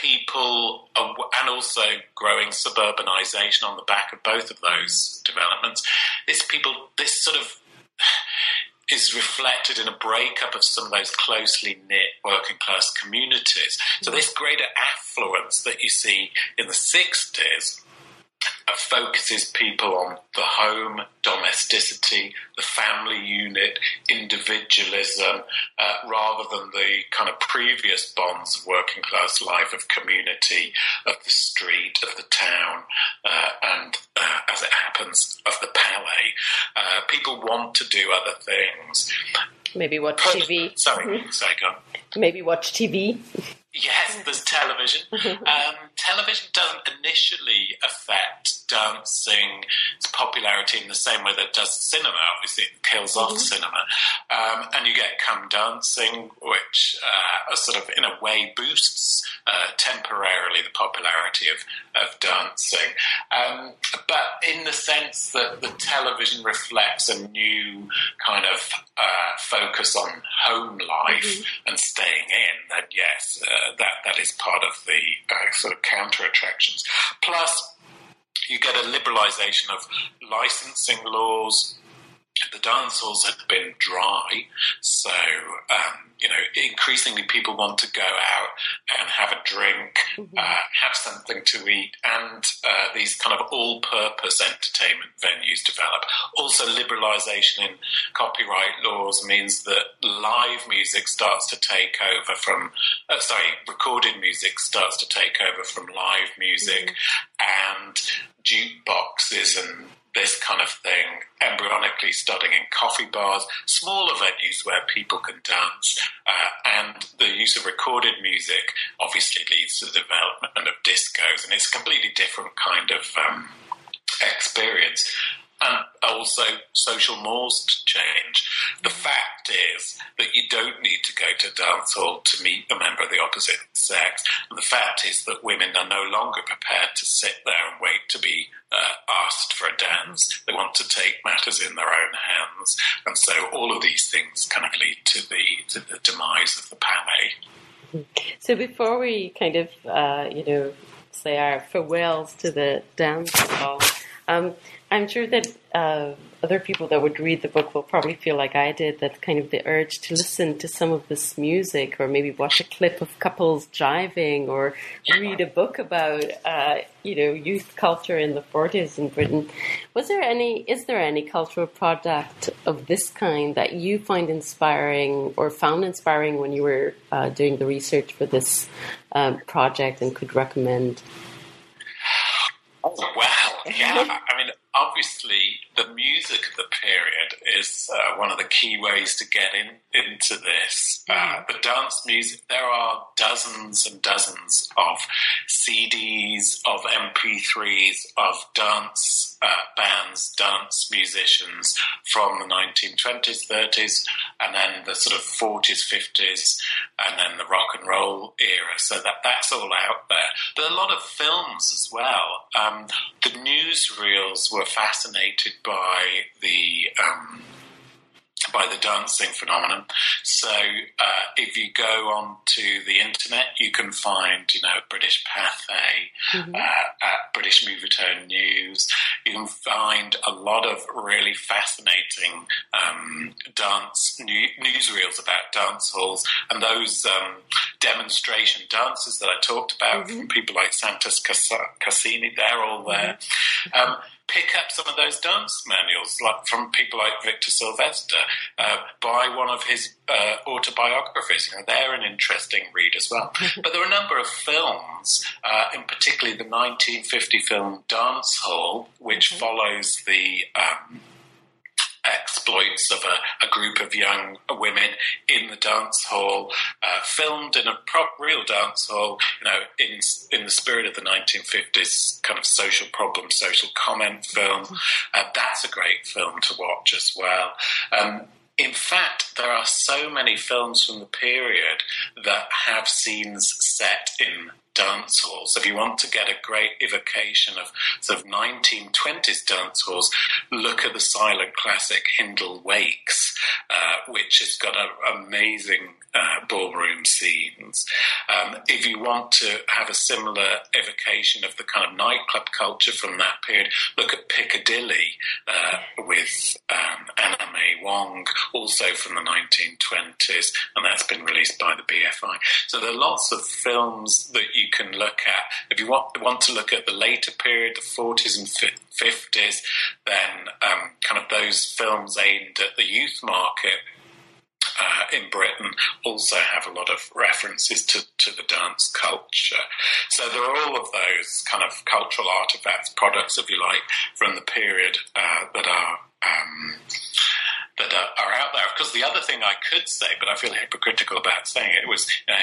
people and also growing suburbanization on the back of both of those developments. This people, this sort of is reflected in a breakup of some of those closely knit working class communities. So mm-hmm. this greater affluence that you see in the 60s focuses people on the home, domesticity, the family unit, individualism, uh, rather than the kind of previous bonds of working class life, of community, of the street, of the town, uh, and uh, as it happens, of the palais. Uh, people want to do other things. Maybe watch TV. Sorry, mm-hmm. sorry, go on. Maybe watch TV. Yes, there's television. um, television doesn't initially effect affect its popularity in the same way that it does cinema. Obviously, it kills off mm-hmm. cinema. Um, and you get come dancing, which uh, sort of, in a way, boosts uh, temporarily the popularity of, of dancing. Um, but in the sense that the television reflects a new kind of uh, focus on home life mm-hmm. and staying in, then yes, uh, that, that is part of the uh, sort of counter attractions. Plus, you get a liberalisation of licensing laws. The dance halls had been dry, so um, you know, increasingly people want to go out and have a drink, mm-hmm. uh, have something to eat, and uh, these kind of all-purpose entertainment venues develop. Also, liberalisation in copyright laws means that live music starts to take over from, uh, sorry, recorded music starts to take over from live music, mm-hmm. and jukeboxes and this kind of thing, embryonically studying in coffee bars, smaller venues where people can dance, uh, and the use of recorded music obviously leads to the development of discos, and it's a completely different kind of um, experience and also social mores to change. The fact is that you don't need to go to a dance hall to meet a member of the opposite sex. And the fact is that women are no longer prepared to sit there and wait to be uh, asked for a dance. They want to take matters in their own hands. And so all of these things kind of lead to the, to the demise of the palais. So before we kind of, uh, you know, say our farewells to the dance hall, um, I'm sure that uh, other people that would read the book will probably feel like I did that kind of the urge to listen to some of this music or maybe watch a clip of couples jiving or read a book about, uh, you know, youth culture in the 40s in Britain. Was there any, is there any cultural product of this kind that you find inspiring or found inspiring when you were uh, doing the research for this um, project and could recommend? Oh, wow. Yeah. Obviously the music of the period is uh, one of the key ways to get in into this. Uh, mm-hmm. the dance music, there are dozens and dozens of CDs, of MP3s, of dance uh, bands, dance musicians from the 1920s, 30s, and then the sort of 40s, 50s, and then the rock and roll era. So that that's all out there. There are a lot of films as well. Um, the newsreels were fascinated by the um, by the dancing phenomenon. So uh, if you go onto the internet, you can find, you know, British Pathé, mm-hmm. uh, British Movietone News. You can find a lot of really fascinating um, dance new, newsreels about dance halls and those um, demonstration dances that I talked about mm-hmm. from people like Santos Casani. They're all there. Mm-hmm. Um, pick up some of those dance manuals like from people like Victor Silvester, uh, buy one of his uh, autobiographies. You know, they're an interesting read as well. but there are a number of films, uh, in particularly the 1950 film Dance Hall, which mm-hmm. follows the um, exploits of a, a, group of young women in the dance hall, uh, filmed in a prop, real dance hall, you know, in in the spirit of the 1950s kind of social problem, social comment film. Uh, that's a great film to watch as well. Um, in fact, there are so many films from the period that have scenes set in dance halls. If you want to get a great evocation of sort of 1920s dance halls, look at the silent classic Hindle Wakes, uh, which has got an amazing uh, ballroom scenes. Um, if you want to have a similar evocation of the kind of nightclub culture from that period, look at Piccadilly uh, with um, Anna May Wong, also from the 1920s, and that's been released by the BFI. So there are lots of films that you can look at. If you want, want to look at the later period, the 40s and 50s, then um, kind of those films aimed at the youth market uh, in Britain also have a lot of references to, to the dance culture. So there are all of those kind of cultural artifacts, products, if you like, from the period uh, that are. Um, that are, are, out there. Because the other thing I could say, but I feel hypocritical about saying it, was you know,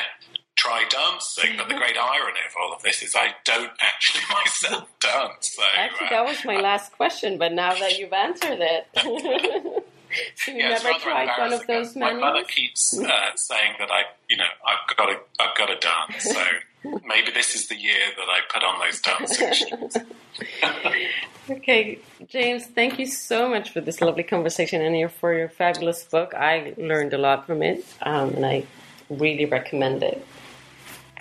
try dancing. But the great irony of all of this is I don't actually myself dance. So, actually, that was my uh, last question, but now that you've answered it. so you yeah, never tried one of those My mother keeps uh, saying that I, you know, I've got to, I've got to dance. So maybe this is the year that I put on those dancing shoes. okay, James, thank you so much for this lovely conversation and for your fabulous book. I learned a lot from it, um, and I really recommend it.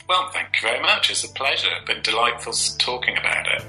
Well, thank you very much. It's a pleasure. It's been delightful talking about it.